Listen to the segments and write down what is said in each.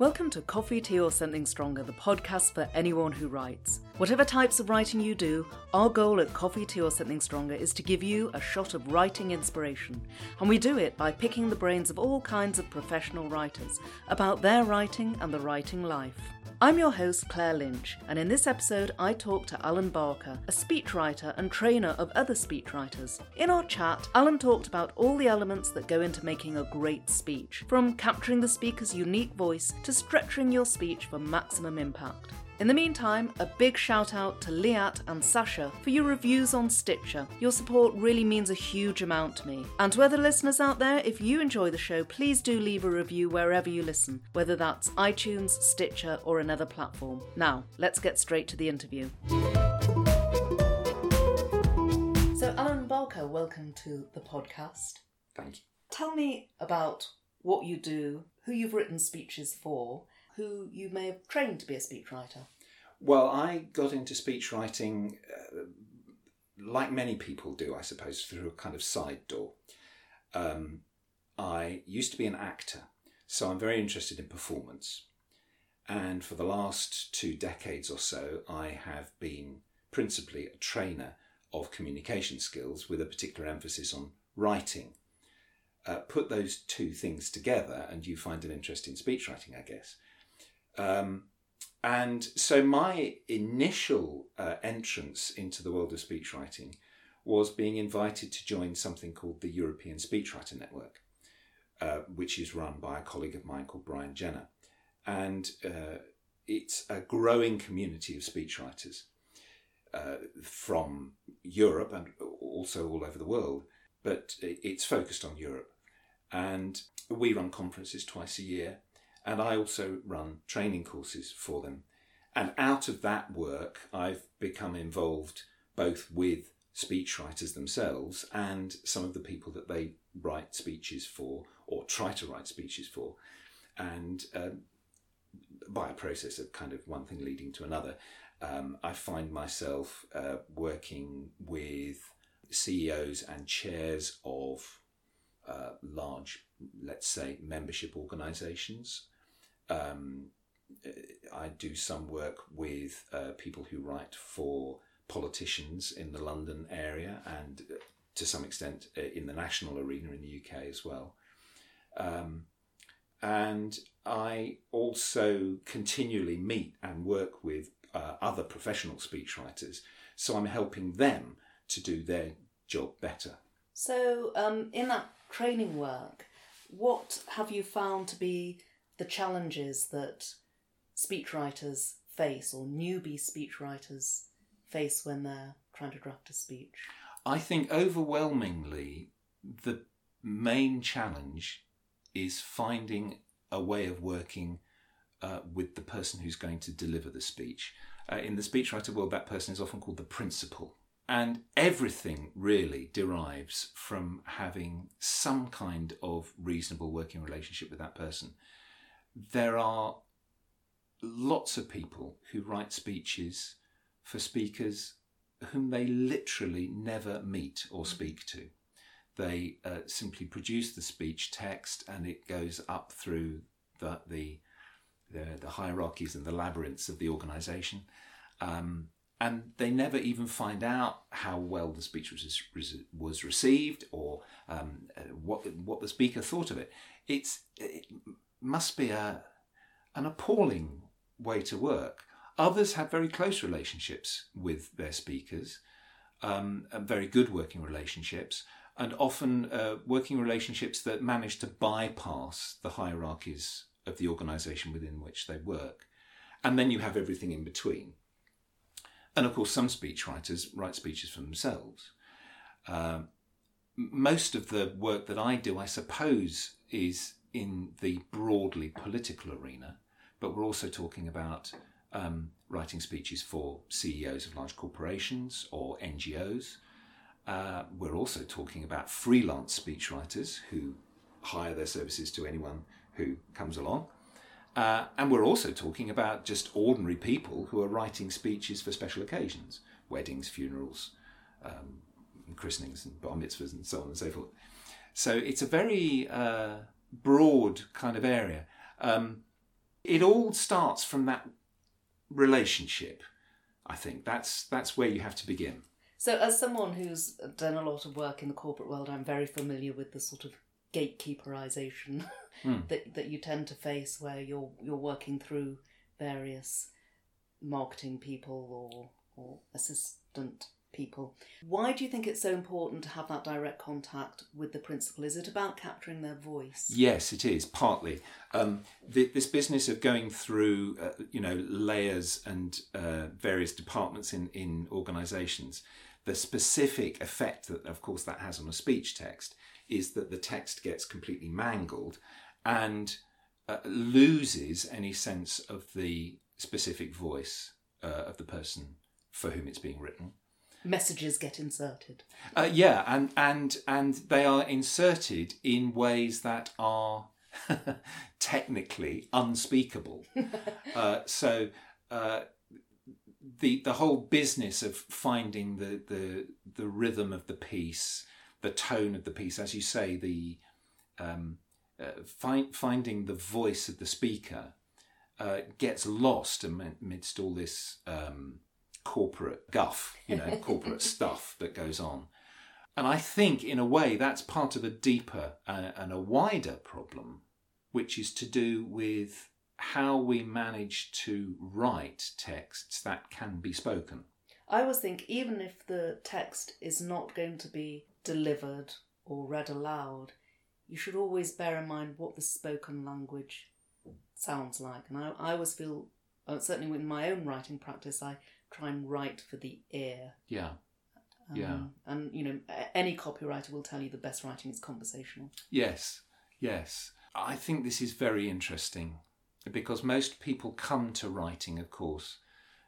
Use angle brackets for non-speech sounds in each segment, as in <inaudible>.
Welcome to Coffee, Tea, or Something Stronger, the podcast for anyone who writes. Whatever types of writing you do, our goal at Coffee, Tea, or Something Stronger is to give you a shot of writing inspiration. And we do it by picking the brains of all kinds of professional writers about their writing and the writing life. I'm your host, Claire Lynch, and in this episode, I talk to Alan Barker, a speechwriter and trainer of other speechwriters. In our chat, Alan talked about all the elements that go into making a great speech, from capturing the speaker's unique voice to structuring your speech for maximum impact. In the meantime, a big shout out to Liat and Sasha for your reviews on Stitcher. Your support really means a huge amount to me. And to other listeners out there, if you enjoy the show, please do leave a review wherever you listen, whether that's iTunes, Stitcher, or another platform. Now, let's get straight to the interview. So, Alan Barker, welcome to the podcast. Thank you. Tell me about what you do, who you've written speeches for, who you may have trained to be a speechwriter. Well, I got into speech writing uh, like many people do, I suppose, through a kind of side door. Um, I used to be an actor, so I'm very interested in performance. And for the last two decades or so, I have been principally a trainer of communication skills with a particular emphasis on writing. Uh, put those two things together, and you find an interest in speech writing, I guess. Um, and so my initial uh, entrance into the world of speechwriting was being invited to join something called the European Speechwriter Network, uh, which is run by a colleague of mine called Brian Jenner. And uh, it's a growing community of speechwriters uh, from Europe and also all over the world, but it's focused on Europe. And we run conferences twice a year and I also run training courses for them. And out of that work, I've become involved both with speechwriters themselves and some of the people that they write speeches for or try to write speeches for. And um, by a process of kind of one thing leading to another, um, I find myself uh, working with CEOs and chairs of uh, large, let's say, membership organizations um, I do some work with uh, people who write for politicians in the London area and uh, to some extent uh, in the national arena in the UK as well. Um, and I also continually meet and work with uh, other professional speechwriters, so I'm helping them to do their job better. So, um, in that training work, what have you found to be the challenges that speechwriters face or newbie speechwriters face when they're trying to draft a speech? I think overwhelmingly the main challenge is finding a way of working uh, with the person who's going to deliver the speech. Uh, in the speechwriter world, that person is often called the principal. And everything really derives from having some kind of reasonable working relationship with that person there are lots of people who write speeches for speakers whom they literally never meet or speak to. They uh, simply produce the speech text and it goes up through the, the, the, the hierarchies and the labyrinths of the organization. Um, and they never even find out how well the speech was, was received or um, uh, what, what the speaker thought of it. It's, it, must be a, an appalling way to work. Others have very close relationships with their speakers, um, very good working relationships, and often uh, working relationships that manage to bypass the hierarchies of the organisation within which they work. And then you have everything in between. And of course, some speechwriters write speeches for themselves. Uh, most of the work that I do, I suppose, is in the broadly political arena, but we're also talking about um, writing speeches for CEOs of large corporations or NGOs. Uh, we're also talking about freelance speechwriters who hire their services to anyone who comes along. Uh, and we're also talking about just ordinary people who are writing speeches for special occasions weddings, funerals, um, christenings, and bar mitzvahs, and so on and so forth. So it's a very uh, broad kind of area. Um, It all starts from that relationship. I think that's that's where you have to begin. So, as someone who's done a lot of work in the corporate world, I'm very familiar with the sort of gatekeeperization <laughs> Mm. that that you tend to face, where you're you're working through various marketing people or or assistant people. Why do you think it's so important to have that direct contact with the principal? Is it about capturing their voice? Yes, it is partly um, the, this business of going through, uh, you know, layers and uh, various departments in in organisations. The specific effect that, of course, that has on a speech text is that the text gets completely mangled and uh, loses any sense of the specific voice uh, of the person for whom it's being written. Messages get inserted. Uh, yeah, and and and they are inserted in ways that are <laughs> technically unspeakable. <laughs> uh, so uh, the the whole business of finding the the the rhythm of the piece, the tone of the piece, as you say, the um, uh, find, finding the voice of the speaker uh, gets lost amidst all this. Um, corporate guff, you know, <laughs> corporate stuff that goes on. And I think, in a way, that's part of a deeper uh, and a wider problem, which is to do with how we manage to write texts that can be spoken. I always think, even if the text is not going to be delivered or read aloud, you should always bear in mind what the spoken language sounds like. And I, I always feel, uh, certainly in my own writing practice, I try and write for the ear. Yeah. Um, Yeah. And, you know, any copywriter will tell you the best writing is conversational. Yes, yes. I think this is very interesting because most people come to writing, of course,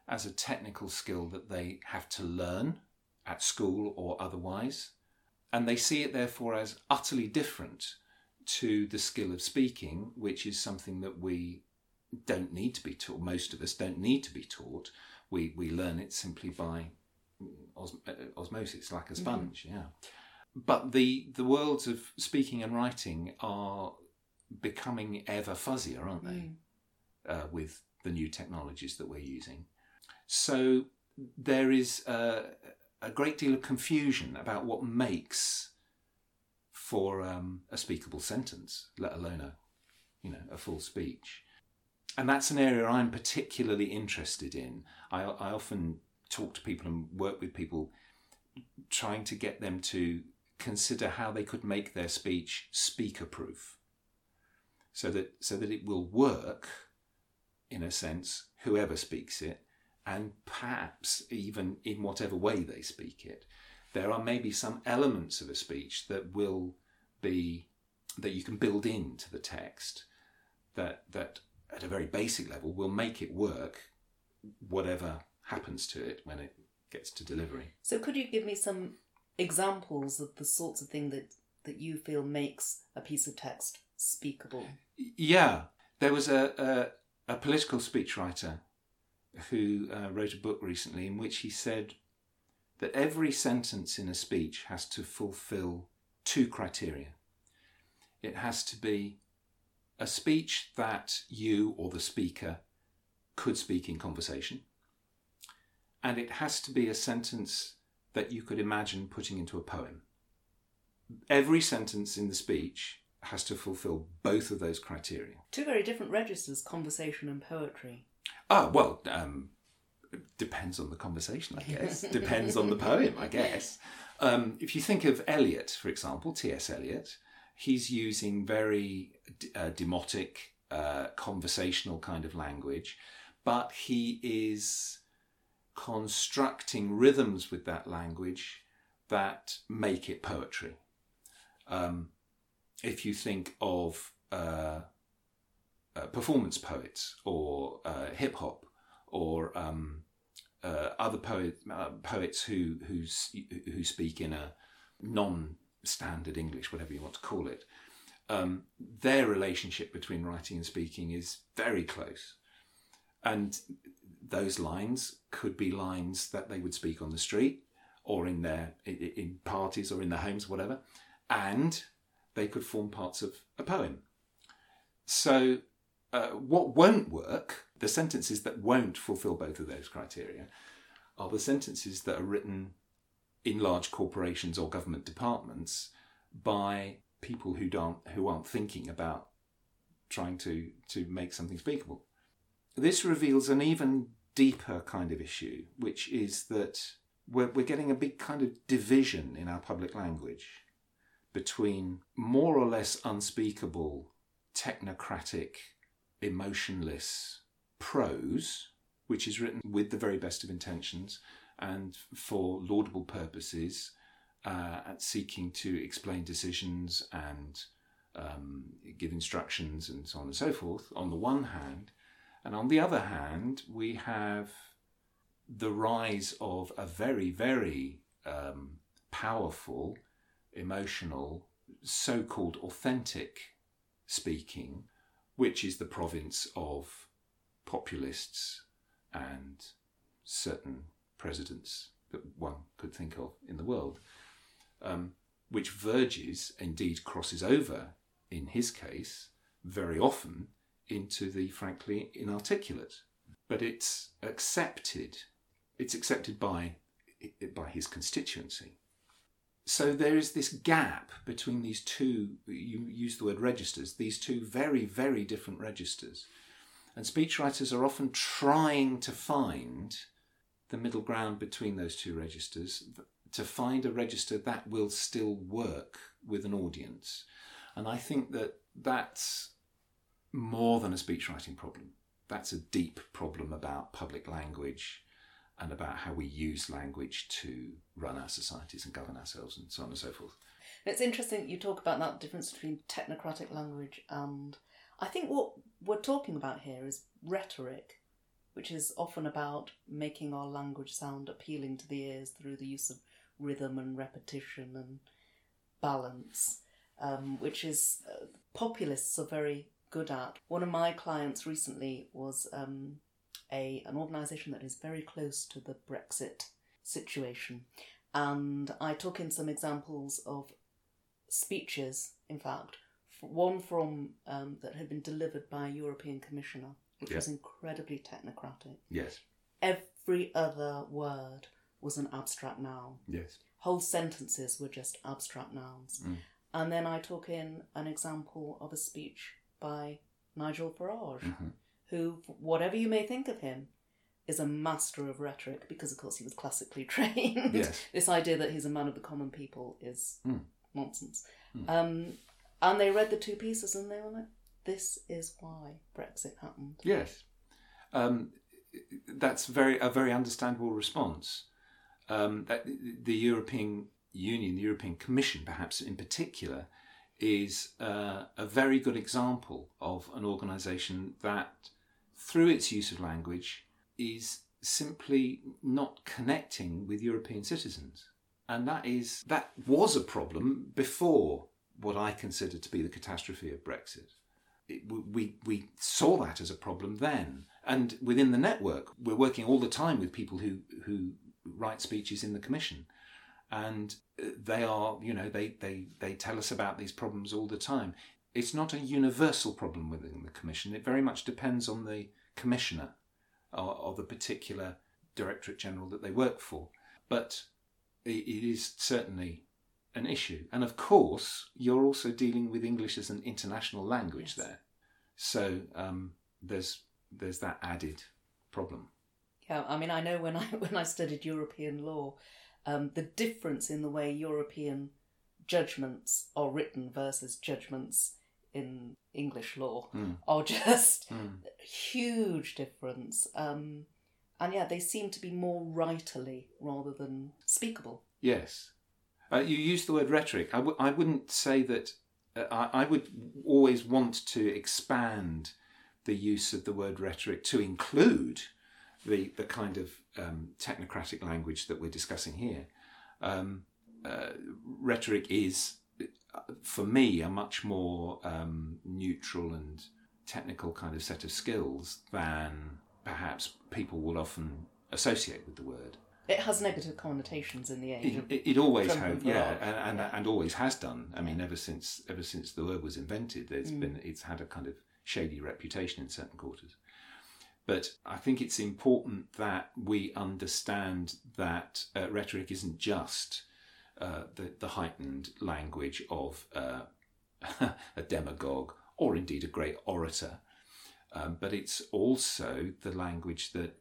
as a technical skill that they have to learn at school or otherwise. And they see it, therefore, as utterly different to the skill of speaking, which is something that we don't need to be taught. Most of us don't need to be taught. We, we learn it simply by os- uh, osmosis, like a sponge, yeah. But the, the worlds of speaking and writing are becoming ever fuzzier, aren't they? Mm. uh, with the new technologies that we're using. So there is a, a great deal of confusion about what makes for um, a speakable sentence, let alone a you know a full speech. And that's an area I'm particularly interested in. I, I often talk to people and work with people trying to get them to consider how they could make their speech speaker proof so that so that it will work in a sense whoever speaks it and perhaps even in whatever way they speak it there are maybe some elements of a speech that will be that you can build into the text that that at a very basic level will make it work whatever happens to it when it gets to delivery So, could you give me some examples of the sorts of thing that, that you feel makes a piece of text speakable? Yeah, there was a a, a political speechwriter who uh, wrote a book recently in which he said that every sentence in a speech has to fulfill two criteria. It has to be a speech that you or the speaker could speak in conversation, and it has to be a sentence that you could imagine putting into a poem. Every sentence in the speech has to fulfill both of those criteria. Two very different registers conversation and poetry. Ah, well, um, depends on the conversation, I guess. <laughs> depends on the poem, I guess. Um, if you think of Eliot, for example, T.S. Eliot, he's using very uh, demotic, uh, conversational kind of language, but he is constructing rhythms with that language that make it poetry. Um, if you think of uh, uh, performance poets or uh, hip hop or um, uh, other poet, poets who who who speak in a non-standard English, whatever you want to call it, um, their relationship between writing and speaking is very close, and those lines could be lines that they would speak on the street or in their in, parties or in their homes, whatever, and they could form parts of a poem. So uh, what won't work, the sentences that won't fulfill both of those criteria, are the sentences that are written in large corporations or government departments by people who don't who aren't thinking about trying to to make something speakable. This reveals an even deeper kind of issue, which is that we're, we're getting a big kind of division in our public language between more or less unspeakable, technocratic, emotionless prose, which is written with the very best of intentions and for laudable purposes, uh, at seeking to explain decisions and um, give instructions and so on and so forth, on the one hand. And on the other hand, we have the rise of a very, very um, powerful, emotional, so called authentic speaking, which is the province of populists and certain presidents that one could think of in the world, um, which verges, indeed crosses over, in his case, very often into the frankly inarticulate. But it's accepted it's accepted by by his constituency. So there is this gap between these two. You use the word registers. These two very very different registers, and speechwriters are often trying to find the middle ground between those two registers to find a register that will still work with an audience. And I think that that's more than a speechwriting problem. That's a deep problem about public language and about how we use language to run our societies and govern ourselves and so on and so forth. It's interesting you talk about that difference between technocratic language and I think what we're talking about here is rhetoric, which is often about making our language sound appealing to the ears through the use of rhythm and repetition and balance, um, which is uh, populists are very good at. One of my clients recently was um, a an organisation that is very close to the Brexit situation, and I took in some examples of speeches. In fact, one from um, that had been delivered by a European commissioner, which yeah. was incredibly technocratic. Yes. Every other word was an abstract noun. Yes. Whole sentences were just abstract nouns. Mm. And then I took in an example of a speech by Nigel Farage, mm-hmm who, whatever you may think of him, is a master of rhetoric because, of course, he was classically <laughs> trained. Yes. this idea that he's a man of the common people is mm. nonsense. Mm. Um, and they read the two pieces and they were like, this is why Brexit happened. Yes. Um, that's very a very understandable response. Um, the European Union, the European Commission, perhaps in particular, is uh, a very good example of an organisation that through its use of language, is simply not connecting with European citizens. And that is that was a problem before what I consider to be the catastrophe of Brexit. We, we saw that as a problem then. And within the network, we're working all the time with people who, who write speeches in the Commission. And uh, they are, you know, they, they, they tell us about these problems all the time it's not a universal problem within the commission. It very much depends on the commissioner or, or the particular directorate general that they work for. But it, it is certainly an issue. And of course, you're also dealing with English as an international language yes. there. So um, there's there's that added problem. Yeah, I mean, I know when I <laughs> when I studied European law, um, the difference in the way European judgments are written versus judgments in English law mm. are <laughs> just mm. huge difference. Um, and yeah, they seem to be more writerly rather than speakable. Yes. Uh, you use the word rhetoric. I w- I wouldn't say that. Uh, I-, I would always want to expand the use of the word rhetoric to include the, the kind of um, technocratic language that we're discussing here. Um, uh, rhetoric is for me, a much more um, neutral and technical kind of set of skills than perhaps people will often associate with the word. It has negative connotations in the age. It, it, it always has, yeah, and, and, and always has done. I mean, ever since ever since the word was invented, there's mm. been it's had a kind of shady reputation in certain quarters. But I think it's important that we understand that uh, rhetoric isn't just uh, the, the heightened language of uh, <laughs> a demagogue or indeed a great orator, um, but it's also the language that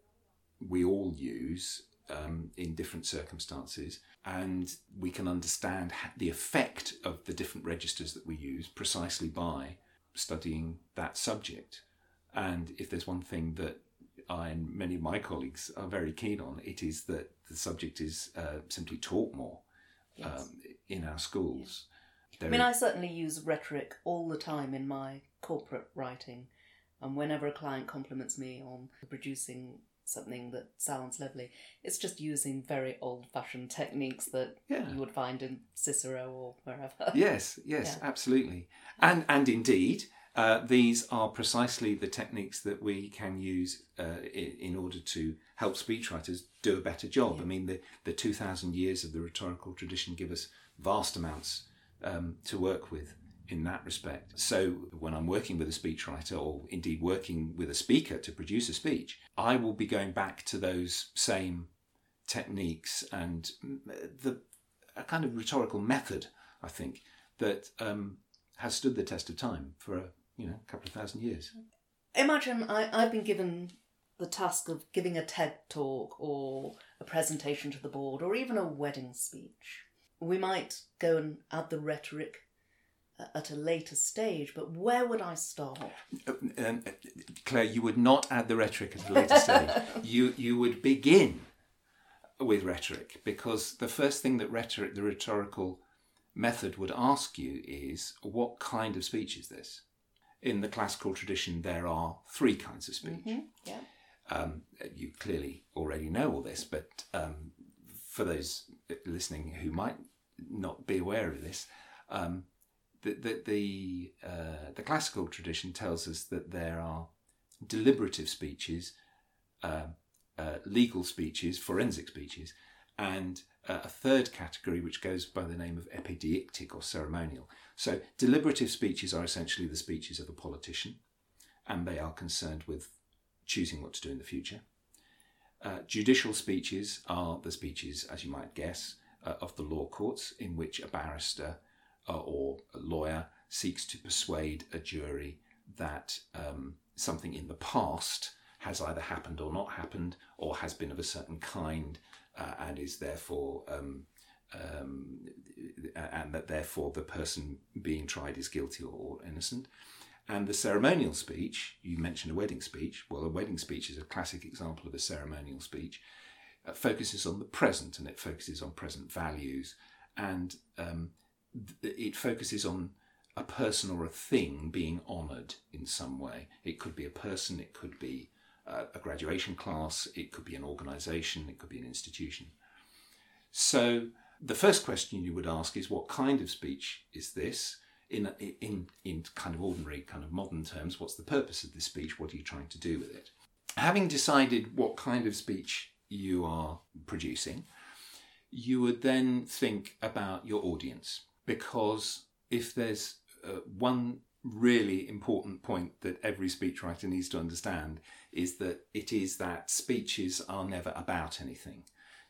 we all use um, in different circumstances, and we can understand the effect of the different registers that we use precisely by studying that subject. And if there's one thing that I and many of my colleagues are very keen on, it is that the subject is uh, simply taught more yes. um, in our schools. I mean, I certainly use rhetoric all the time in my corporate writing. And whenever a client compliments me on producing something that sounds lovely, it's just using very old fashioned techniques that yeah. you would find in Cicero or wherever. Yes, yes, yeah. absolutely. And and indeed, uh, these are precisely the techniques that we can use uh, in, in, order to help speechwriters do a better job. Yeah. I mean, the, the 2,000 years of the rhetorical tradition give us vast amounts um, to work with in that respect. So, when I'm working with a speechwriter or indeed working with a speaker to produce a speech, I will be going back to those same techniques and the a kind of rhetorical method, I think, that um, has stood the test of time for a you know, couple of thousand years. Imagine I, I've been given the task of giving a TED talk or a presentation to the board or even a wedding speech. We might go and add the rhetoric at a later stage, but where would I start? Uh, um, Claire, you would not add the rhetoric at a later stage. <laughs> You you would begin with rhetoric because the first thing that rhetoric, the rhetorical method, would ask you is what kind of speech is this? in the classical tradition, there are three kinds of speech. Mm-hmm. Yeah. Um, you clearly already know all this, but um, for those listening who might not be aware of this, um, the the the, uh, the, classical tradition tells us that there are deliberative speeches, uh, uh, legal speeches, forensic speeches, and a third category which goes by the name of epideictic or ceremonial. So, deliberative speeches are essentially the speeches of a politician, and they are concerned with choosing what to do in the future. Uh, judicial speeches are the speeches, as you might guess, uh, of the law courts, in which a barrister uh, or a lawyer seeks to persuade a jury that um, something in the past has either happened or not happened, or has been of a certain kind, uh, and is therefore um, um, and that therefore the person being tried is guilty or innocent. And the ceremonial speech, you mentioned a wedding speech. Well, a wedding speech is a classic example of a ceremonial speech. It focuses on the present and it focuses on present values. And um, it focuses on a person or a thing being honoured in some way. It could be a person, it could be a graduation class, it could be an organisation, it could be an institution. So the first question you would ask is what kind of speech is this? In, in, in kind of ordinary, kind of modern terms, what's the purpose of this speech? What are you trying to do with it? Having decided what kind of speech you are producing, you would then think about your audience because if there's uh, one really important point that every speechwriter needs to understand is that it is that speeches are never about anything.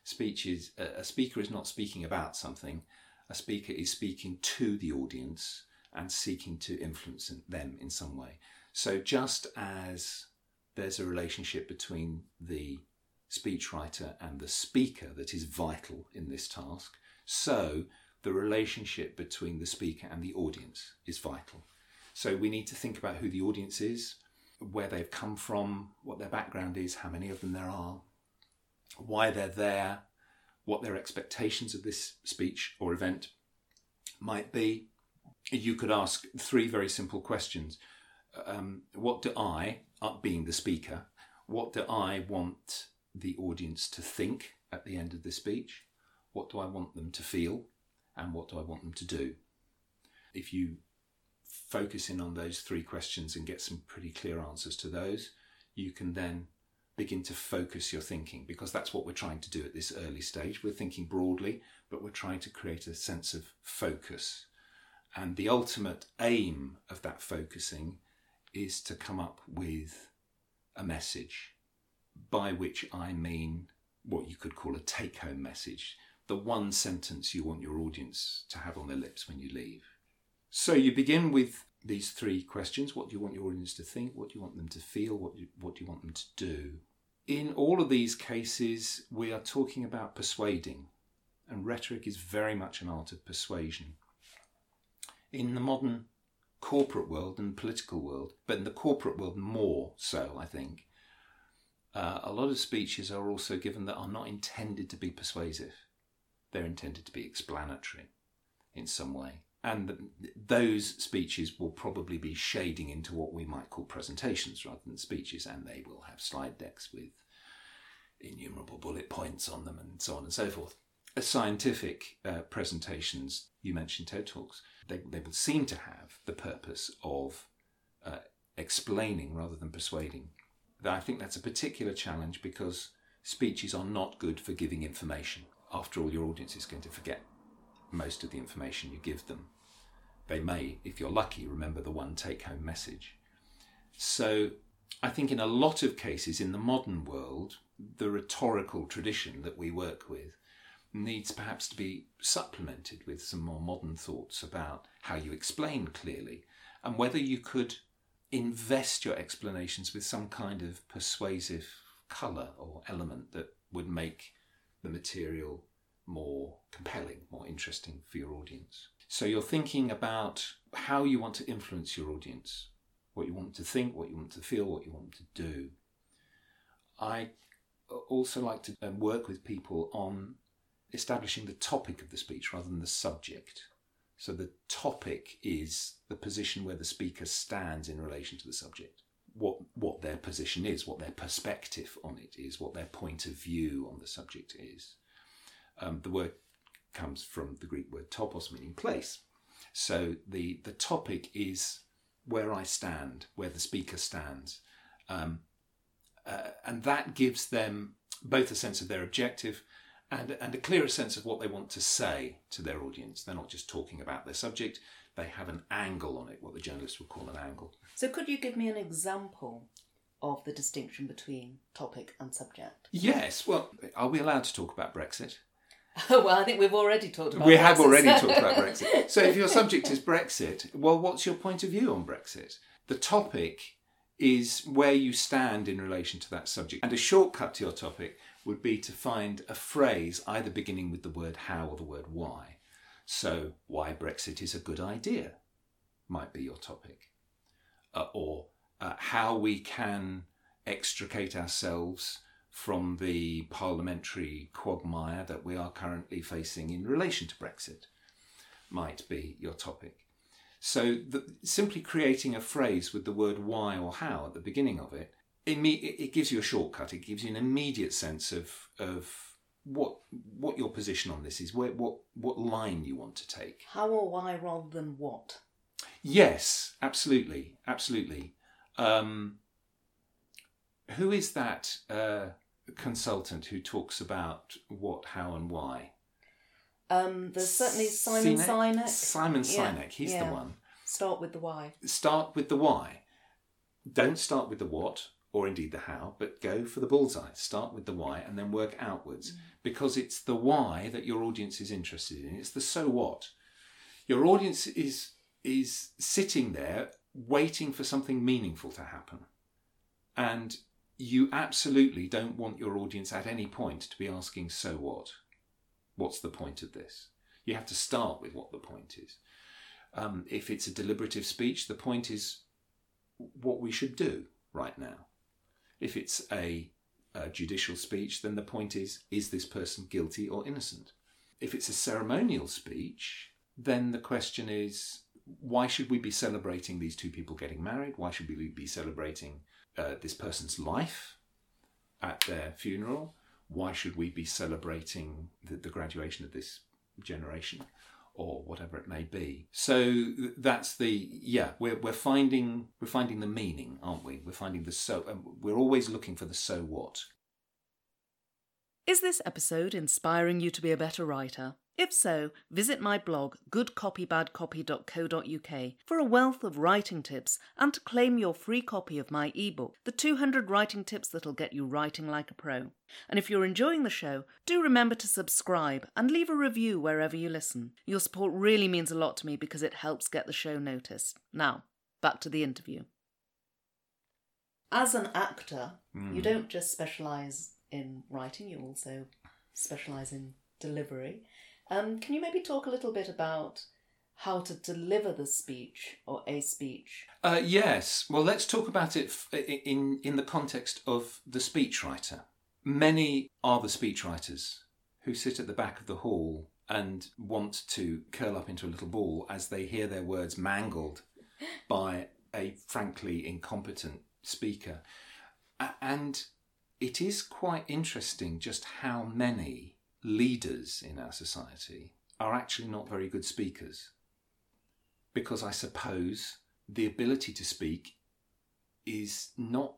Speech is a speaker is not speaking about something. A speaker is speaking to the audience and seeking to influence them in some way. So just as there's a relationship between the speechwriter and the speaker that is vital in this task so the relationship between the speaker and the audience is vital so we need to think about who the audience is where they've come from what their background is how many of them there are why they're there, what their expectations of this speech or event might be. You could ask three very simple questions. Um, what do I, uh, being the speaker, what do I want the audience to think at the end of the speech? What do I want them to feel? And what do I want them to do? If you focus in on those three questions and get some pretty clear answers to those, you can then begin to focus your thinking because that's what we're trying to do at this early stage. We're thinking broadly, but we're trying to create a sense of focus. And the ultimate aim of that focusing is to come up with a message, by which I mean what you could call a take home message, the one sentence you want your audience to have on their lips when you leave. So you begin with these three questions What do you want your audience to think? What do you want them to feel? What do you, what do you want them to do? In all of these cases, we are talking about persuading, and rhetoric is very much an art of persuasion. In the modern corporate world and political world, but in the corporate world more so, I think, uh, a lot of speeches are also given that are not intended to be persuasive. They're intended to be explanatory in some way. And those speeches will probably be shading into what we might call presentations rather than speeches, and they will have slide decks with innumerable bullet points on them and so on and so forth. As scientific uh, presentations, you mentioned TED Talks, they, they will seem to have the purpose of uh, explaining rather than persuading. I think that's a particular challenge because speeches are not good for giving information. After all, your audience is going to forget most of the information you give them. They may, if you're lucky, remember the one take home message. So I think in a lot of cases in the modern world, the rhetorical tradition that we work with needs perhaps to be supplemented with some more modern thoughts about how you explain clearly and whether you could invest your explanations with some kind of persuasive colour or element that would make the material more compelling, more interesting for your audience. So you're thinking about how you want to influence your audience, what you want to think, what you want to feel, what you want to do. I also like to um, work with people on establishing the topic of the speech rather than the subject. So the topic is the position where the speaker stands in relation to the subject. What what their position is, what their perspective on it is, what their point of view on the subject is. Um, the word comes from the Greek word topos, meaning place. So the the topic is where I stand, where the speaker stands, um, uh, and that gives them both a sense of their objective and, and a clearer sense of what they want to say to their audience. They're not just talking about their subject, they have an angle on it, what the journalists would call an angle. So, could you give me an example of the distinction between topic and subject? Yes. Well, are we allowed to talk about Brexit? <laughs> well, I think we've already talked about We Brexit. have already talked about <laughs> Brexit. So, if your subject is Brexit, well, what's your point of view on Brexit? The topic is where you stand in relation to that subject. And a shortcut to your topic would be to find a phrase either beginning with the word how or the word why. So, why Brexit is a good idea might be your topic. Uh, or uh, how we can extricate ourselves from the parliamentary quagmire that we are currently facing in relation to Brexit might be your topic. So, the, simply creating a phrase with the word why or how at the beginning of it imme- it gives you a shortcut. It gives you an immediate sense of of what what your position on this is, where, what what line you want to take. How or why rather than what? Yes, absolutely, absolutely. Um, who is that uh, consultant who talks about what, how, and why? Um, there's certainly Simon Sinek. Simon Yeah, Sinek, he's yeah. the one. Start with the why. Start with the why. Don't start with the what or indeed the how, but go for the bullseye. Start with the why and then work outwards because it's the why that your audience is interested in. It's the so what. Your audience is is sitting there waiting for something meaningful to happen. And you absolutely don't want your audience at any point to be asking so what? What's the point of this? You have to start with what the point is. Um, if it's a deliberative speech, the point is what we should do right now. If it's a, a judicial speech, then the point is is this person guilty or innocent? If it's a ceremonial speech, then the question is why should we be celebrating these two people getting married? Why should we be celebrating uh, this person's life at their funeral? Why should we be celebrating the, the graduation of this generation? Or whatever it may be. So that's the yeah. We're we're finding we're finding the meaning, aren't we? We're finding the so. Um, we're always looking for the so what. Is this episode inspiring you to be a better writer? If so, visit my blog goodcopybadcopy.co.uk for a wealth of writing tips and to claim your free copy of my ebook, The 200 Writing Tips That'll Get You Writing Like a Pro. And if you're enjoying the show, do remember to subscribe and leave a review wherever you listen. Your support really means a lot to me because it helps get the show noticed. Now, back to the interview. As an actor, Hmm. you don't just specialise in writing, you also specialise in delivery. Um, can you maybe talk a little bit about how to deliver the speech or a speech? Uh, yes. Well, let's talk about it f- in in the context of the speechwriter. Many are the speechwriters who sit at the back of the hall and want to curl up into a little ball as they hear their words mangled by a frankly incompetent speaker. And it is quite interesting just how many leaders in our society are actually not very good speakers because I suppose the ability to speak is not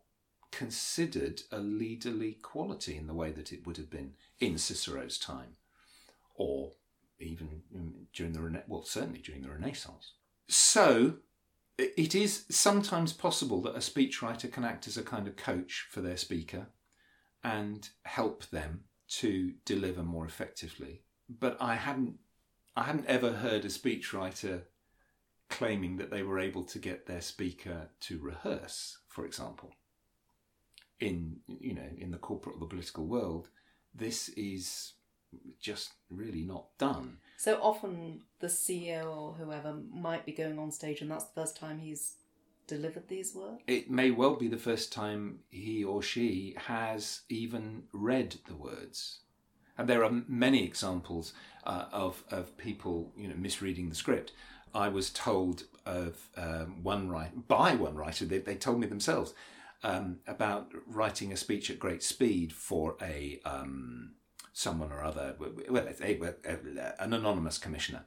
considered a leaderly quality in the way that it would have been in Cicero's time, or even during the Rena- well, certainly during the Renaissance. So it is sometimes possible that a speechwriter can act as a kind of coach for their speaker and help them to deliver more effectively. But I hadn't I hadn't ever heard a speechwriter claiming that they were able to get their speaker to rehearse, for example. In you know, in the corporate or the political world, this is just really not done. So often the CEO or whoever might be going on stage and that's the first time he's delivered these words. It may well be the first time he or she has even read the words. And there are many examples uh, of, of people, you know, misreading the script. I was told of um, one writer, by one writer, they, they told me themselves, um, about writing a speech at great speed for a um, someone or other, well, a- an anonymous commissioner.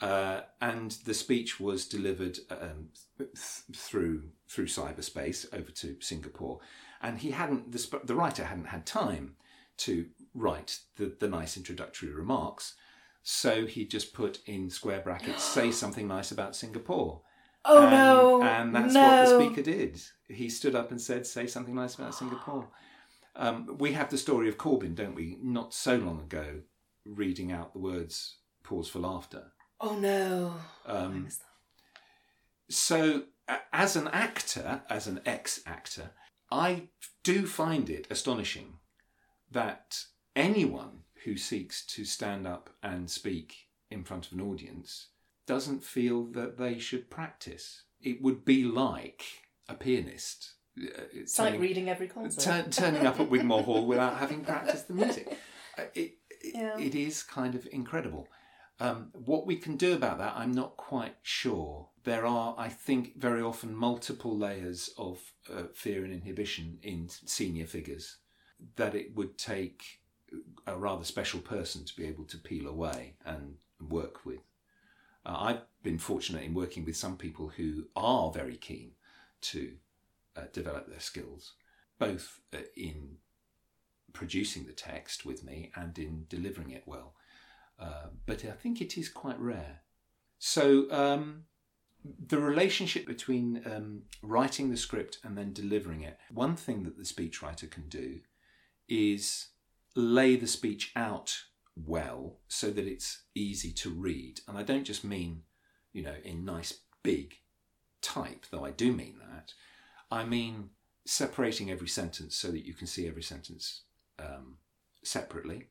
Uh, and the speech was delivered um, th- through through cyberspace over to Singapore, and he hadn't the, sp- the writer hadn't had time to write the, the nice introductory remarks, so he just put in square brackets <gasps> say something nice about Singapore. Oh and, no! And that's no. what the speaker did. He stood up and said, "Say something nice about Singapore." Um, we have the story of Corbyn, don't we? Not so long ago, reading out the words "pause for laughter." Oh no! Um, so, a- as an actor, as an ex-actor, I do find it astonishing that anyone who seeks to stand up and speak in front of an audience doesn't feel that they should practice. It would be like a pianist. uh, It's like reading every concert. turn, turning up at Wigmore Hall without having practiced the music. <laughs> Uh, It, it, Yeah. it is kind of incredible. Um, what we can do about that, I'm not quite sure. There are, I think, very often multiple layers of uh, fear and inhibition in senior figures that it would take a rather special person to be able to peel away and work with. Uh, I've been fortunate in working with some people who are very keen to uh, develop their skills, both uh, in producing the text with me and in delivering it well. Uh, but I think it is quite rare. So um, the relationship between um, writing the script and then delivering it, one thing that the speechwriter can do is lay the speech out well so that it's easy to read. And I don't just mean, you know, in nice big type, though I do mean that. I mean separating every sentence so that you can see every sentence um, separately.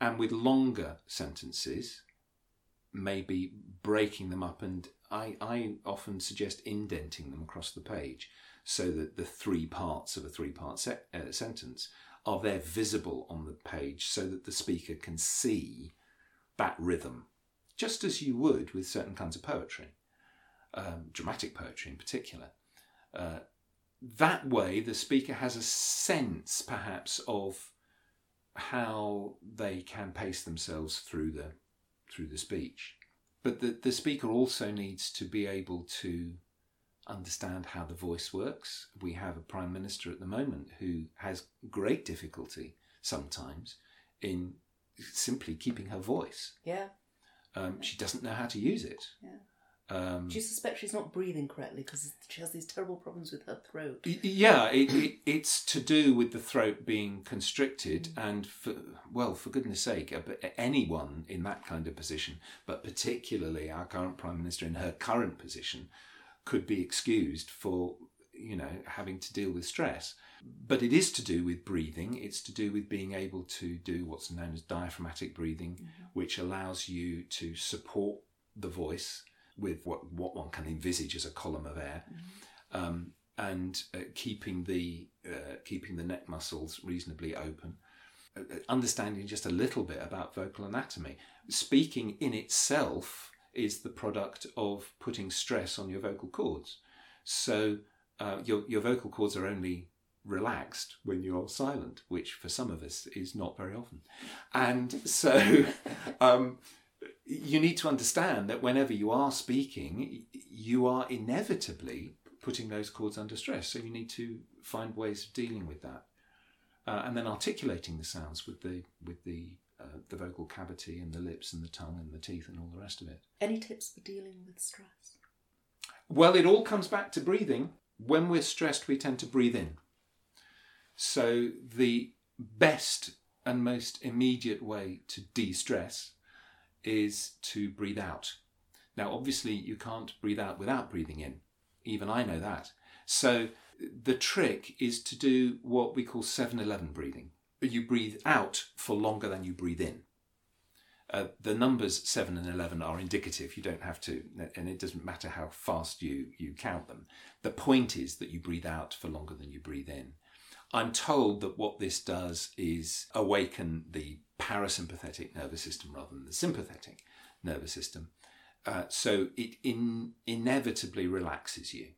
And with longer sentences, maybe breaking them up and I, I often suggest indenting them across the page so that the three parts of a three part se- uh, sentence are there visible on the page so that the speaker can see that rhythm, just as you would with certain kinds of poetry, um, dramatic poetry in particular. Uh, that way, the speaker has a sense, perhaps, of how they can pace themselves through the through the speech. But the, the speaker also needs to be able to understand how the voice works. We have a prime minister at the moment who has great difficulty sometimes in simply keeping her voice. Yeah. Um, she doesn't know how to use it. Yeah. Um, Do you suspect she's not breathing correctly because she has these terrible problems with her throat? yeah, it, it, it's to do with the throat being constricted, and for well, for goodness sake, uh, anyone in that kind of position, but particularly our current prime minister in her current position, could be excused for you know having to deal with stress. But it is to do with breathing. It's to do with being able to do what's known as diaphragmatic breathing, which allows you to support the voice with what, what one can envisage as a column of air, um, and uh, keeping the uh, keeping the neck muscles reasonably open. Uh, uh, understanding just a little bit about vocal anatomy. Speaking in itself is the product of putting stress on your vocal cords. So uh, your your vocal cords are only relaxed when you're silent, which for some of us is not very often. And so <laughs> um, you need to understand that whenever you are speaking, you are inevitably putting those chords under stress. So you need to find ways of dealing with that, uh, and then articulating the sounds with the with the uh, the vocal cavity and the lips and the tongue and the teeth and all the rest of it. Any tips for dealing with stress? Well, it all comes back to breathing. When we're stressed, we tend to breathe in. So, the best and most immediate way to de stress is to breathe out. Now, obviously, you can't breathe out without breathing in. Even I know that. So, the trick is to do what we call 7 11 breathing. You breathe out for longer than you breathe in. Uh, the numbers 7 and 11 are indicative. You don't have to, and it doesn't matter how fast you, you count them. The point is that you breathe out for longer than you breathe in. I'm told that what this does is awaken the parasympathetic nervous system rather than the sympathetic nervous system. Uh, so it in, inevitably relaxes you.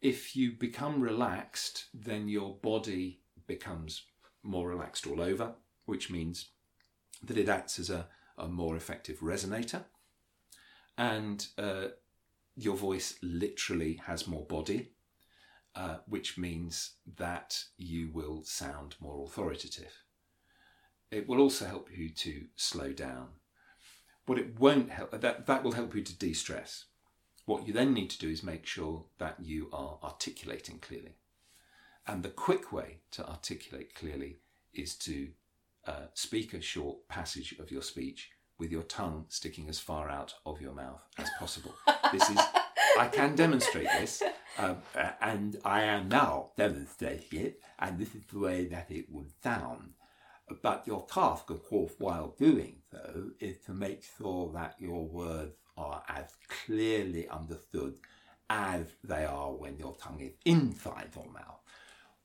If you become relaxed, then your body becomes more relaxed all over, which means that it acts as a, a more effective resonator. And uh, your voice literally has more body, uh, which means that you will sound more authoritative. It will also help you to slow down. What it won't help, that, that will help you to de stress. What you then need to do is make sure that you are articulating clearly. And the quick way to articulate clearly is to uh, speak a short passage of your speech with your tongue sticking as far out of your mouth as possible. this is, I can demonstrate this, um, and I am now demonstrating it, and this is the way that it would sound. But your task, of course, while doing so, is to make sure that your words are as clearly understood as they are when your tongue is inside your mouth.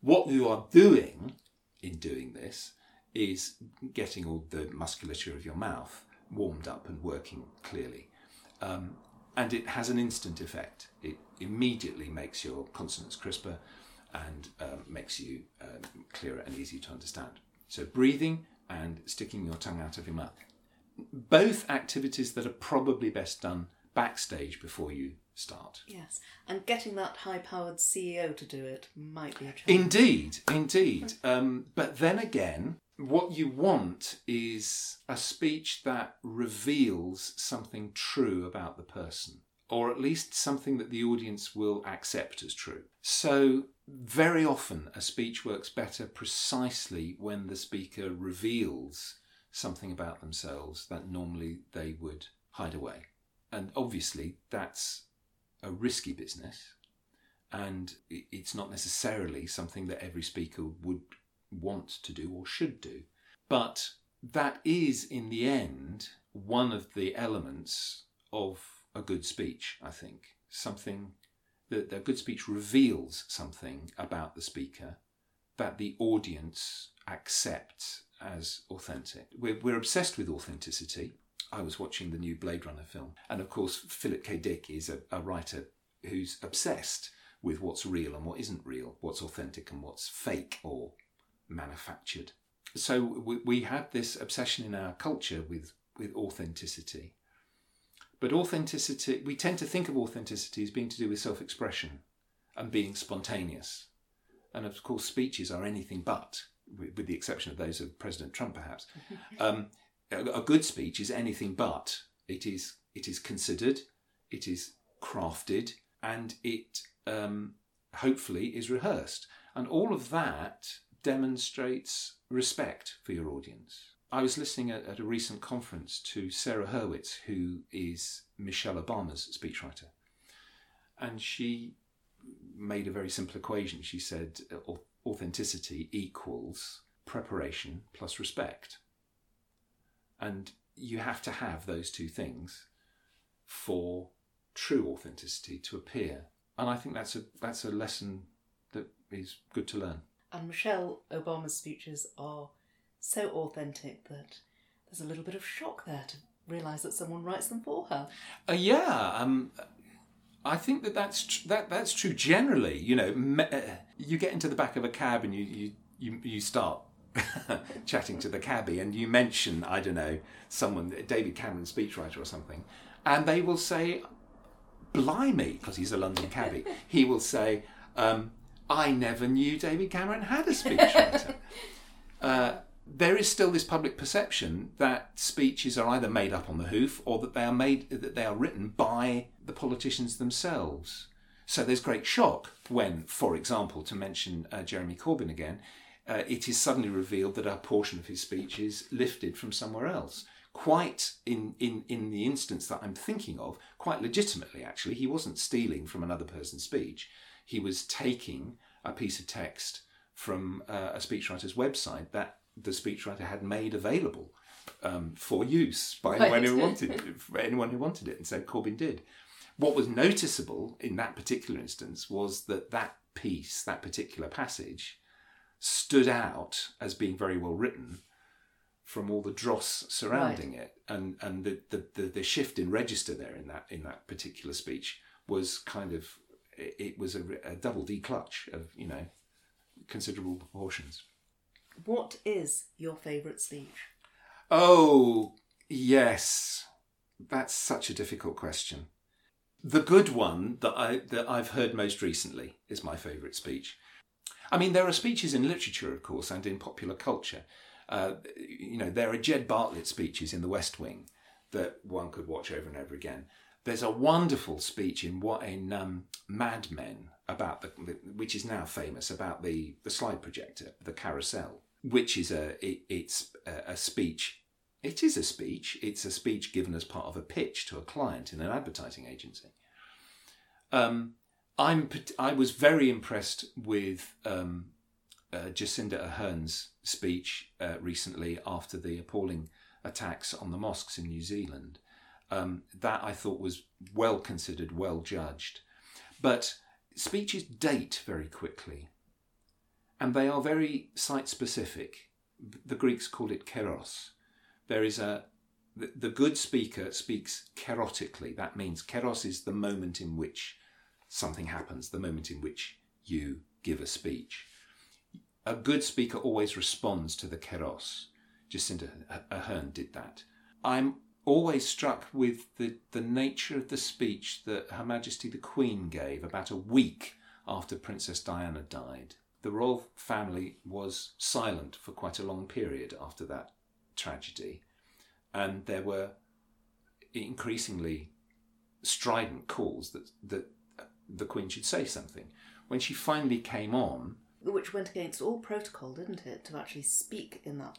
What you are doing in doing this is getting all the musculature of your mouth warmed up and working clearly. Um, and it has an instant effect. It immediately makes your consonants crisper and um, makes you um, clearer and easier to understand. So, breathing and sticking your tongue out of your mouth. Both activities that are probably best done backstage before you start. Yes, and getting that high-powered CEO to do it might be a challenge. Indeed, indeed. Um, but then again, what you want is a speech that reveals something true about the person, or at least something that the audience will accept as true. So, very often, a speech works better precisely when the speaker reveals something about themselves that normally they would hide away. And obviously, that's a risky business, and it's not necessarily something that every speaker would want to do or should do. But that is, in the end, one of the elements of a good speech, I think. Something that good speech reveals something about the speaker that the audience accepts as authentic. We're, we're obsessed with authenticity. I was watching the new Blade Runner film, and of course, Philip K. Dick is a, a writer who's obsessed with what's real and what isn't real, what's authentic and what's fake or manufactured. So we, we have this obsession in our culture with, with authenticity. But authenticity, we tend to think of authenticity as being to do with self expression and being spontaneous. And of course, speeches are anything but. with, with the exception of those of President Trump, perhaps. <laughs> Um, a, a good speech is anything but. It is it is considered, it is crafted, and it um, hopefully is rehearsed. And all of that demonstrates respect for your audience. I was listening at, at, a recent conference to Sarah Hurwitz, who is Michelle Obama's speechwriter. And she made a very simple equation. She said authenticity equals preparation plus respect. And you have to have those two things for true authenticity to appear. And I think that's a that's a lesson that is good to learn. And Michelle Obama's speeches are so authentic that there's a little bit of shock there to realise that someone writes them for her. Uh, yeah, um, I think that that's tr- that that's true generally. You know, me- uh, you get into the back of a cab and you you you, you start <laughs> chatting to the cabbie and you mention I don't know someone David Cameron speechwriter or something, and they will say, "Blimey," because he's a London cabbie. <laughs> he will say, um, "I never knew David Cameron had a speechwriter." <laughs> uh, there is still this public perception that speeches are either made up on the hoof or that they are made that they are written by the politicians themselves. So there's great shock when, for example, to mention uh, Jeremy Corbyn again, uh, it is suddenly revealed that a portion of his speech is lifted from somewhere else. Quite in, in, in the instance that I'm thinking of, quite legitimately actually, he wasn't stealing from another person's speech. He was taking a piece of text from uh, a speechwriter's website that the speechwriter had made available um, for use by right. anyone who <laughs> wanted it, anyone who wanted it, and so Corbyn did. What was noticeable in that particular instance was that that piece, that particular passage, stood out as being very well written from all the dross surrounding right. it, and and the, the, the the shift in register there in that in that particular speech was kind of it was a, a double declutch of you know considerable proportions. What is your favourite speech? Oh, yes. That's such a difficult question. The good one that I that I've heard most recently is my favourite speech. I mean, there are speeches in literature, of course, and in popular culture. Uh, you know, there are Jed Bartlet speeches in The West Wing that one could watch over and over again. There's a wonderful speech in what in um, Mad Men about the, which is now famous about the the slide projector, the carousel, which is a it, it's a, a speech. It is a speech. It's a speech given as part of a pitch to a client in an advertising agency. Um, I'm I was very impressed with um, uh, Jacinda Ardern's speech uh, recently after the appalling attacks on the mosques in New Zealand. Um, that I thought was well considered, well judged. But speeches date very quickly and they are very site specific. The Greeks called it kairos. There is a the, good speaker speaks kairotically. That means kairos is the moment in which something happens, the moment in which you give a speech. A good speaker always responds to the kairos. Jacinda Ardern did that. I'm always struck with the, the nature of the speech that Her Majesty the Queen gave about a week after Princess Diana died the royal family was silent for quite a long period after that tragedy, and there were increasingly strident calls that that the Queen should say something. When she finally came on, which went against all protocol, didn't it, to actually speak in that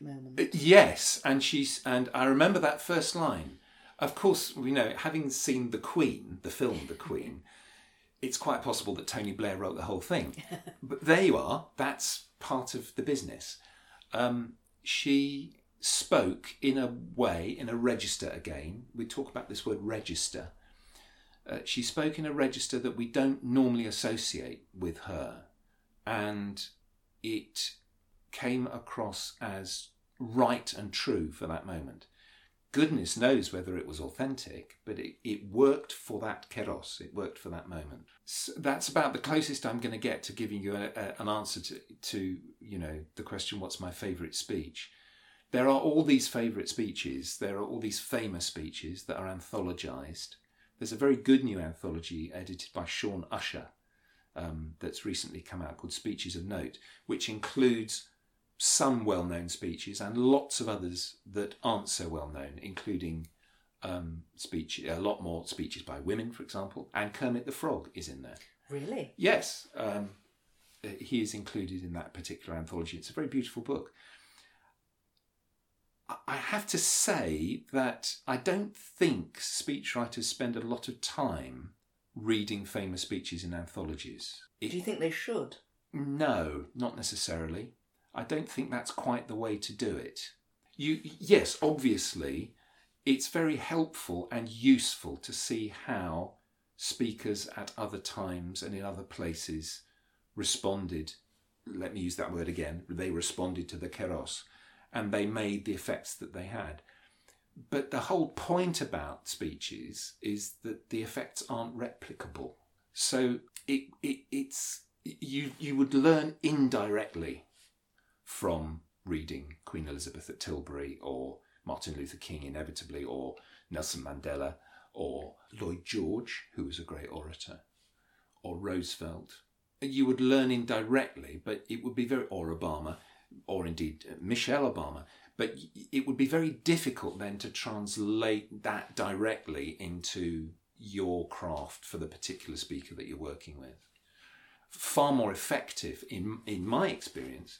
moment? Uh, yes, and she's and I remember that first line. Of course, you know, having seen the Queen, the film The Queen it's quite possible that Tony Blair wrote the whole thing. <laughs> but there you are. That's part of the business. Um, she spoke in a way, in a register again. We talk about this word register. Uh, she spoke in a register that we don't normally associate with her. And it came across as right and true for that moment goodness knows whether it was authentic, but it, it worked for that kairos, it worked for that moment. So that's about the closest I'm going to get to giving you a, a, an answer to, to, you know, the question, what's my favourite speech? There are all these favourite speeches, there are all these famous speeches that are anthologized. There's a very good new anthology edited by Shaun Usher um, that's recently come out called Speeches of Note, which includes some well known speeches and lots of others that aren't so well known, including um, speech, a lot more speeches by women, for example, and Kermit the Frog is in there. Really? Yes, um, he is included in that particular anthology. It's a very beautiful book. I have to say that I don't think speechwriters spend a lot of time reading famous speeches in anthologies. Do you think they should? No, not necessarily. I don't think that's quite the way to do it. You, yes, obviously, it's very helpful and useful to see how speakers at other times and in other places responded. Let me use that word again. They responded to the kairos and they made the effects that they had. But the whole point about speeches is that the effects aren't replicable. So it, it it's you you would learn indirectly from reading Queen Elizabeth at Tilbury or Martin Luther King inevitably or Nelson Mandela or Lloyd George, who was a great orator, or Roosevelt. You would learn indirectly, but it would be very, or Obama, or indeed uh, Michelle Obama, but it would be very difficult then to translate that directly into your craft for the particular speaker that you're working with. Far more effective, in, in my experience,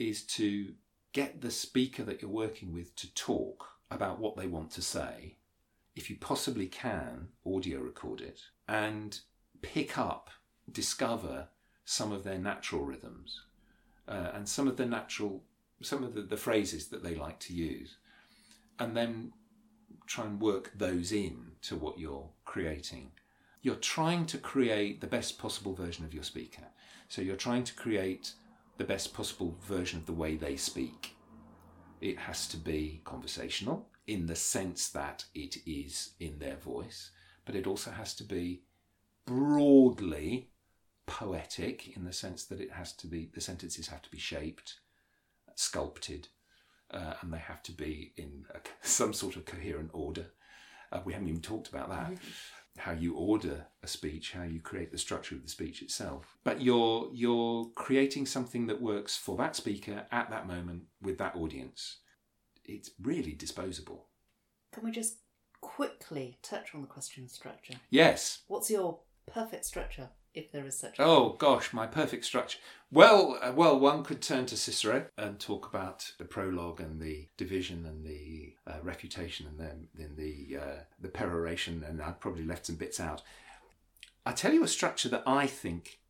is to get the speaker that you're working with to talk about what they want to say. If you possibly can, audio record it and pick up, discover some of their natural rhythms uh, and some of the natural, some of the, the phrases that they like to use, and then try and work those in to what you're creating. You're trying to create the best possible version of your speaker. So you're trying to create the best possible version of the way they speak. It has to be conversational in the sense that it is in their voice, but it also has to be broadly poetic in the sense that it has to be the sentences have to be shaped, sculpted, uh, and they have to be in a, <laughs> some sort of coherent order. Uh, we haven't even talked about that. How you order a speech, how you create the structure of the speech itself. But you're you're creating something that works for that speaker at that moment with that audience. It's really disposable. Can we just quickly touch on the question structure? Yes. What's your perfect structure? If there is such. Oh gosh, my perfect structure. Well, uh, well, one could turn to Cicero and talk about the prologue and the division and the uh, refutation and then then the uh, the peroration, and I've probably left some bits out. I tell you a structure that I think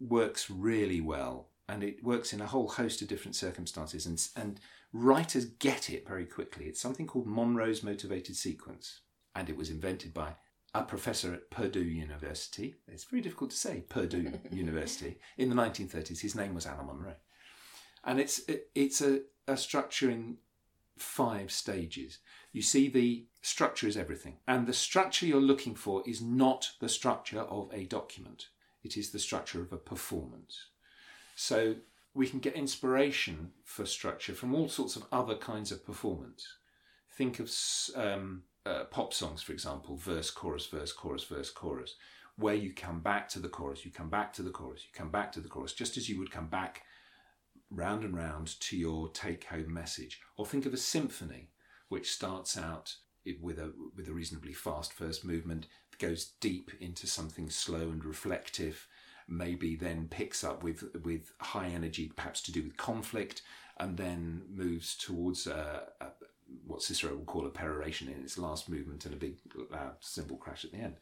works really well, and it works in a whole host of different circumstances, and and writers get it very quickly. It's something called Monroe's motivated sequence, and it was invented by a professor at Purdue University. It's very difficult to say Purdue <laughs> University in the 1930s. His name was Alan Monroe, and it's it, it's a, a structure in five stages. You see, the structure is everything, and the structure you're looking for is not the structure of a document. It is the structure of a performance. So we can get inspiration for structure from all sorts of other kinds of performance. Think of um, uh, pop songs, for example, verse, chorus, verse, chorus, verse, chorus, where you come back to the chorus, you come back to the chorus, you come back to the chorus, just as you would come back round and round to your take home message. Or think of a symphony, which starts out with a, with a reasonably fast first movement, goes deep into something slow and reflective, maybe then picks up with, with high energy, perhaps to do with conflict, and then moves towards a, a, what Cicero would call a peroration in its last movement and a big loud cymbal crash at the end.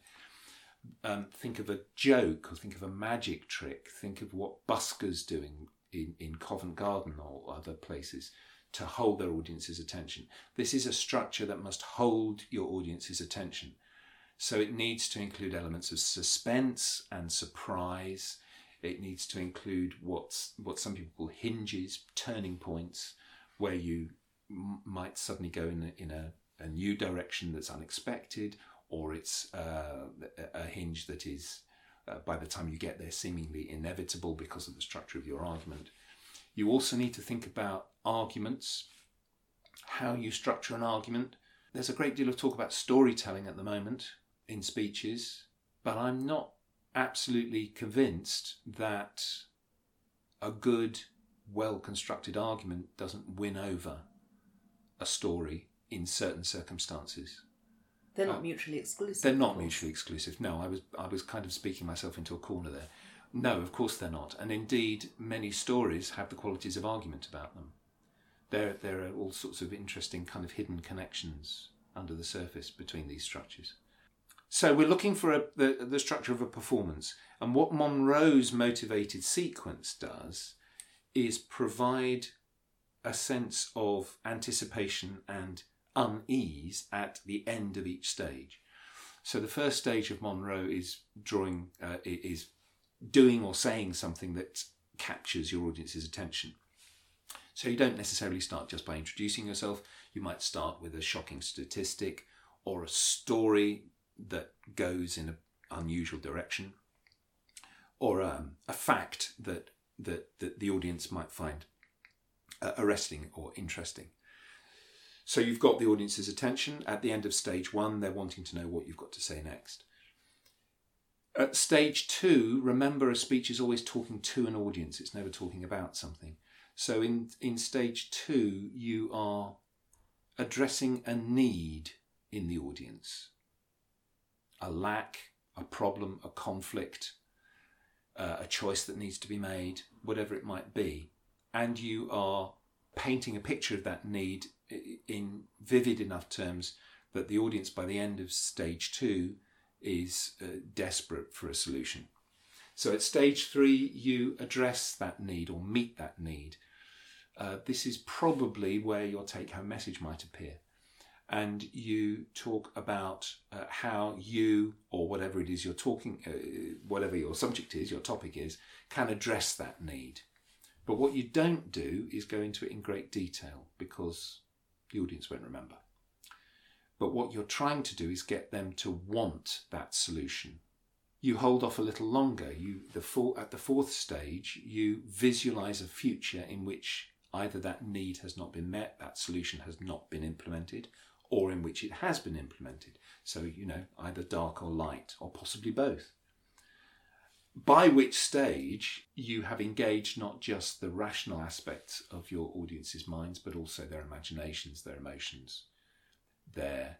Um, think of a joke or think of a magic trick. Think of what buskers doing in, in Covent Garden or other places to hold their audience's attention. This is a structure that must hold your audience's attention. So it needs to include elements of suspense and surprise. It needs to include what's what some people call hinges, turning points, where you might suddenly go in a, in a, a new direction that's unexpected, or it's uh, a hinge that is, uh, by the time you get there, seemingly inevitable because of the structure of your argument. You also need to think about arguments, how you structure an argument. There's a great deal of talk about storytelling at the moment in speeches, but I'm not absolutely convinced that a good well constructed argument doesn't win over a story in certain circumstances. They're not uh, mutually exclusive. They're not mutually exclusive. No, I was I was kind of speaking myself into a corner there. No, of course they're not. And indeed, many stories have the qualities of argument about them. There, there are all sorts of interesting kind of hidden connections under the surface between these structures. So we're looking for a, the, the structure of a performance. And what Monroe's motivated sequence does is provide a sense of anticipation and unease at the end of each stage. So the first stage of Monroe is drawing, uh, is doing or saying something that captures your audience's attention. So you don't necessarily start just by introducing yourself. You might start with a shocking statistic or a story that goes in an unusual direction, or um, a fact that, that that the audience might find arresting or interesting. So you've got the audience's attention. At the end of stage one, they're wanting to know what you've got to say next. At stage two, remember a speech is always talking to an audience, it's never talking about something. So in, in stage two, you are addressing a need in the audience a lack, a problem, a conflict, uh, a choice that needs to be made, whatever it might be. And you are painting a picture of that need in vivid enough terms that the audience by the end of stage two is uh, desperate for a solution. So at stage three, you address that need or meet that need. Uh, this is probably where your take home message might appear. And you talk about uh, how you, or whatever it is you're talking, uh, whatever your subject is, your topic is, can address that need. But what you don't do is go into it in great detail because the audience won't remember. But what you're trying to do is get them to want that solution. You hold off a little longer. You the four, at the fourth stage, you visualize a future in which either that need has not been met, that solution has not been implemented, or in which it has been implemented. So, you know, either dark or light, or possibly both by which stage you have engaged not just the rational aspects of your audience's minds, but also their imaginations, their emotions, their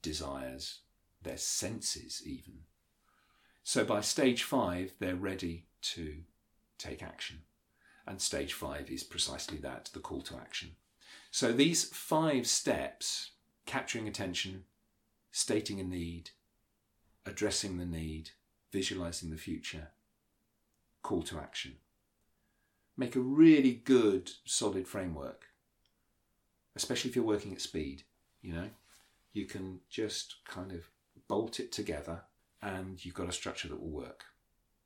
desires, their senses, even. So by stage five, they're ready to take action. And stage five is precisely that the call to action. So these five steps capturing attention, stating a need, addressing the need, visualizing the future, call to action. Make a really good, solid framework, especially if you're working at speed. You know, you can just kind of bolt it together and you've got a structure that will work.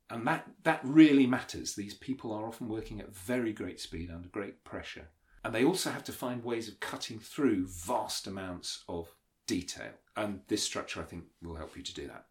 And that, that really matters. These people are often working at very great speed under great pressure. And they also have to find ways of cutting through vast amounts of detail. And this structure, I think, will help you to do that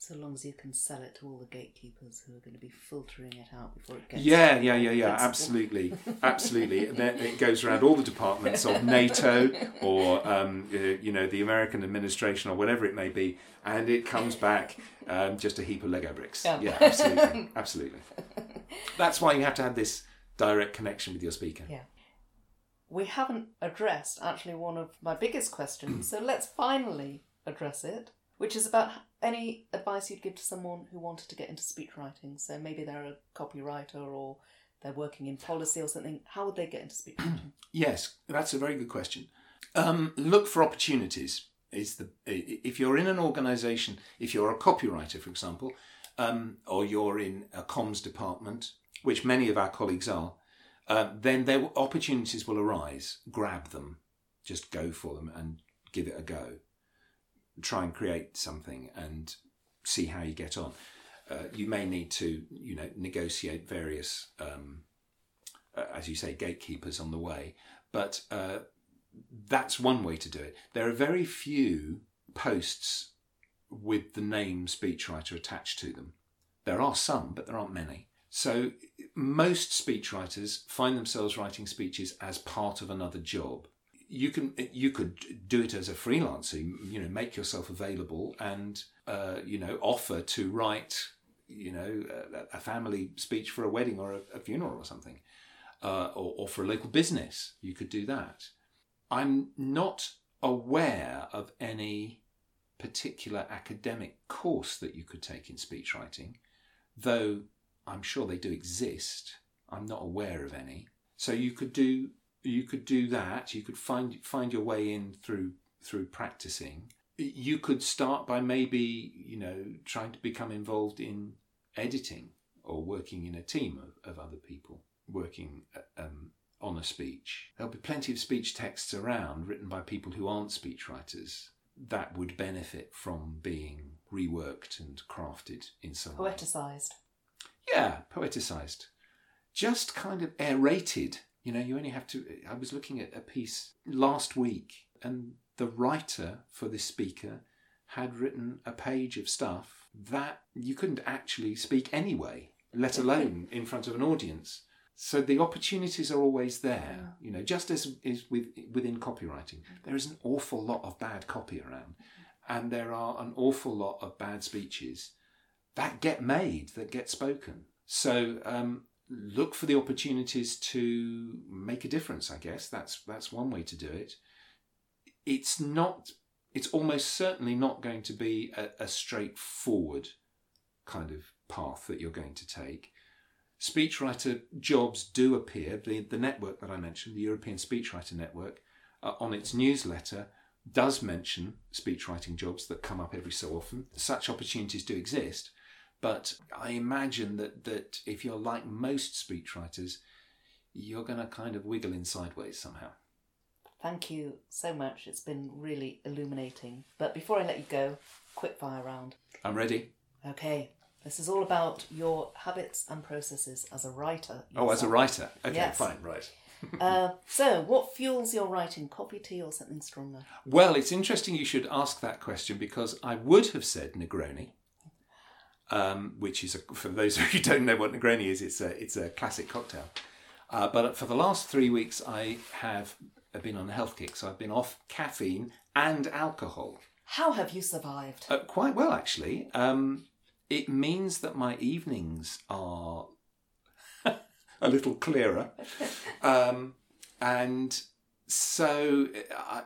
so long as you can sell it to all the gatekeepers who are going to be filtering it out before it gets. Yeah, yeah, yeah, yeah. Absolutely, <laughs> absolutely. And then it goes around all the departments of NATO or um, uh, you know the American administration or whatever it may be, and it comes back um, just a heap of Lego bricks. Yeah, yeah absolutely, <laughs> absolutely. That's why you have to have this direct connection with your speaker. Yeah. We haven't addressed actually one of my biggest questions, so let's finally address it which is about any advice you'd give to someone who wanted to get into speech writing. So maybe they're a copywriter or they're working in policy or something. How would they get into speech writing? <clears throat> yes, that's a very good question. Um, look for opportunities. Is the if you're in an organisation, if you're a copywriter, for example, um, or you're in a comms department, which many of our colleagues are, uh, then there opportunities will arise. Grab them, just go for them, and give it a go try and create something and see how you get on. Uh, you may need to, you know, negotiate various, um, uh, as you say, gatekeepers on the way. But uh, that's one way to do it. There are very few posts with the name speechwriter attached to them. There are some, but there aren't many. So most speechwriters find themselves writing speeches as part of another job you can you could do it as a freelancer you know make yourself available and uh, you know offer to write you know a, a, family speech for a wedding or a, a funeral or something uh, or, or for a local business, you could do that. I'm not aware of any particular academic course that you could take in speech writing, though I'm sure they do exist. I'm not aware of any. So you could do you could do that. You could find find your way in through through practicing. You could start by maybe you know trying to become involved in editing or working in a team of, of other people working um, on a speech. There'll be plenty of speech texts around written by people who aren't speechwriters that would benefit from being reworked and crafted in some way. Poeticized. Yeah, poeticized. Just kind of aerated. You know, you only have to. I was looking at a piece last week, and the writer for this speaker had written a page of stuff that you couldn't actually speak anyway, let alone in front of an audience. So the opportunities are always there, you know. Just as is with within copywriting, there is an awful lot of bad copy around, and there are an awful lot of bad speeches that get made, that get spoken. So um, look for the opportunities to make a difference. I guess that's that's one way to do it. It's not. It's almost certainly not going to be a, a straightforward kind of path that you're going to take. Speechwriter jobs do appear. The, the network that I mentioned, the European Speechwriter Network, uh, on its newsletter does mention speechwriting jobs that come up every so often. Such opportunities do exist, but I imagine that, that if you're like most speechwriters, you're going to kind of wiggle in sideways somehow. Thank you so much. It's been really illuminating. But before I let you go, quick fire round. I'm ready. Okay. This is all about your habits and processes as a writer. Oh, as a writer. Okay, Yes. fine, right. <laughs> Uh, so, what fuels your writing? Coffee, tea, or something stronger? Well, it's interesting you should ask that question because I would have said Negroni, um, which is, a, for those of you who don't know what Negroni is, it's a, it's a classic cocktail. Uh, but for the last three weeks, I have been on a health kick, so I've been off caffeine and alcohol. How have you survived? Uh, quite well, actually. Um, it means that my evenings are <laughs> a little clearer. Um, and so I,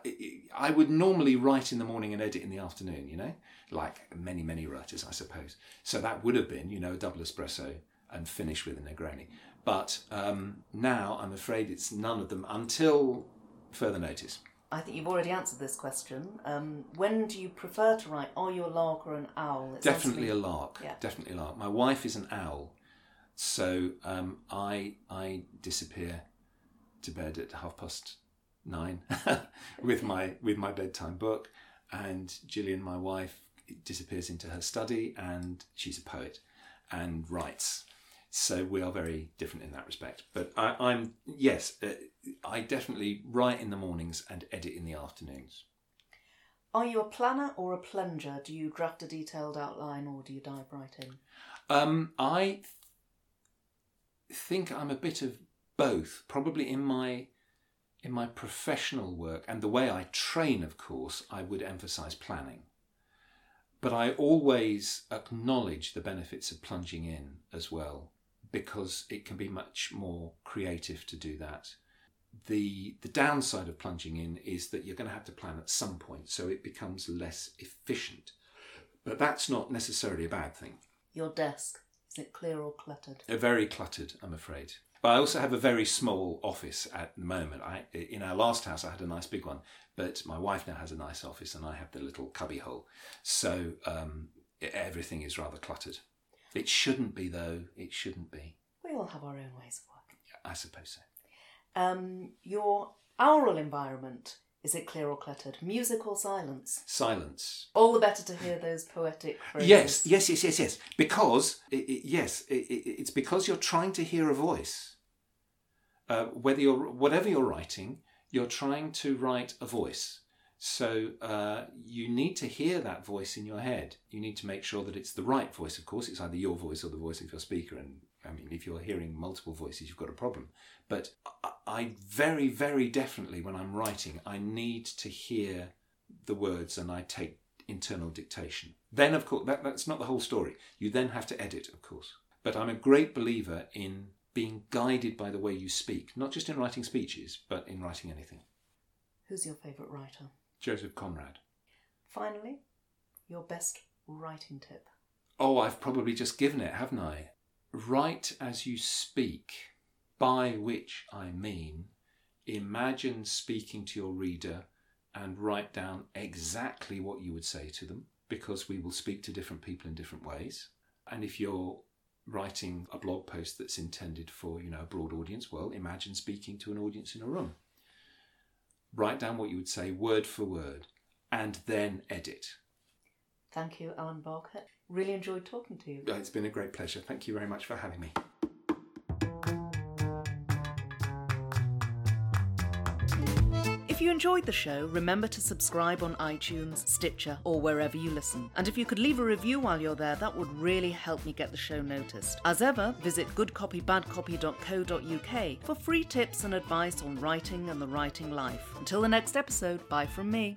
I would normally write in the morning and edit in the afternoon, you know, like many, many writers, I suppose. So that would have been, you know, a double espresso and finish with a Negroni. But um, now I'm afraid it's none of them until further notice. I think you've already answered this question. Um, when do you prefer to write? Are you a lark or an owl? It Definitely a lark. Yeah. Definitely a lark. My wife is an owl, so um, I I disappear to bed at half past nine <laughs> with my with my bedtime book, and Gillian, my wife, disappears into her study, and she's a poet and writes. So we are very different in that respect. But I, I'm yes, uh, I definitely write in the mornings and edit in the afternoons. Are you a planner or a plunger? Do you draft a detailed outline or do you dive right in? Um, I th- think I'm a bit of both. Probably in my in my professional work and the way I train, of course, I would emphasise planning. But I always acknowledge the benefits of plunging in as well, because it can be much more creative to do that. The the downside of plunging in is that you're going to have to plan at some point, so it becomes less efficient. But that's not necessarily a bad thing. Your desk, is it clear or cluttered? Uh, very cluttered, I'm afraid. But I also have a very small office at the moment. I, in our last house, I had a nice big one, but my wife now has a nice office, and I have the little cubby hole. So um, everything is rather cluttered. It shouldn't be, though. It shouldn't be. We all have our own ways of working. I suppose so. Um, your aural environment, is it clear or cluttered? Music or silence? Silence. All the better to hear those poetic phrases. Yes, yes, yes, yes, yes. Because i i yes, i i it's because you're trying to hear a voice. Uh, whether you're whatever you're writing, you're trying to write a voice. So uh, you need to hear that voice in your head. You need to make sure that it's the right voice. Of course, it's either your voice or the voice of your speaker. And I mean, if you're hearing multiple voices, you've got a problem. But I, I very, very definitely, when I'm writing, I need to hear the words and I take internal dictation. Then, of course, that, that's not the whole story. You then have to edit, of course. But I'm a great believer in being guided by the way you speak, not just in writing speeches, but in writing anything. Who's your favourite writer? Joseph Conrad. Finally, your best writing tip. Oh, I've probably just given it, haven't I? Write as you speak, by which I mean imagine speaking to your reader and write down exactly what you would say to them because we will speak to different people in different ways. And if you're writing a blog post that's intended for, you know, a broad audience, well, imagine speaking to an audience in a room. Write down what you would say word for word and then edit. Thank you, Alan Barker. Really enjoyed talking to you. It's been a great pleasure. Thank you very much for having me. You enjoyed the show, remember to subscribe on iTunes, Stitcher, or wherever you listen. And if you could leave a review while you're there, that would really help me get the show noticed. As ever, visit goodcopybadcopy.co.uk for free tips and advice on writing and the writing life. Until the next episode, bye from me.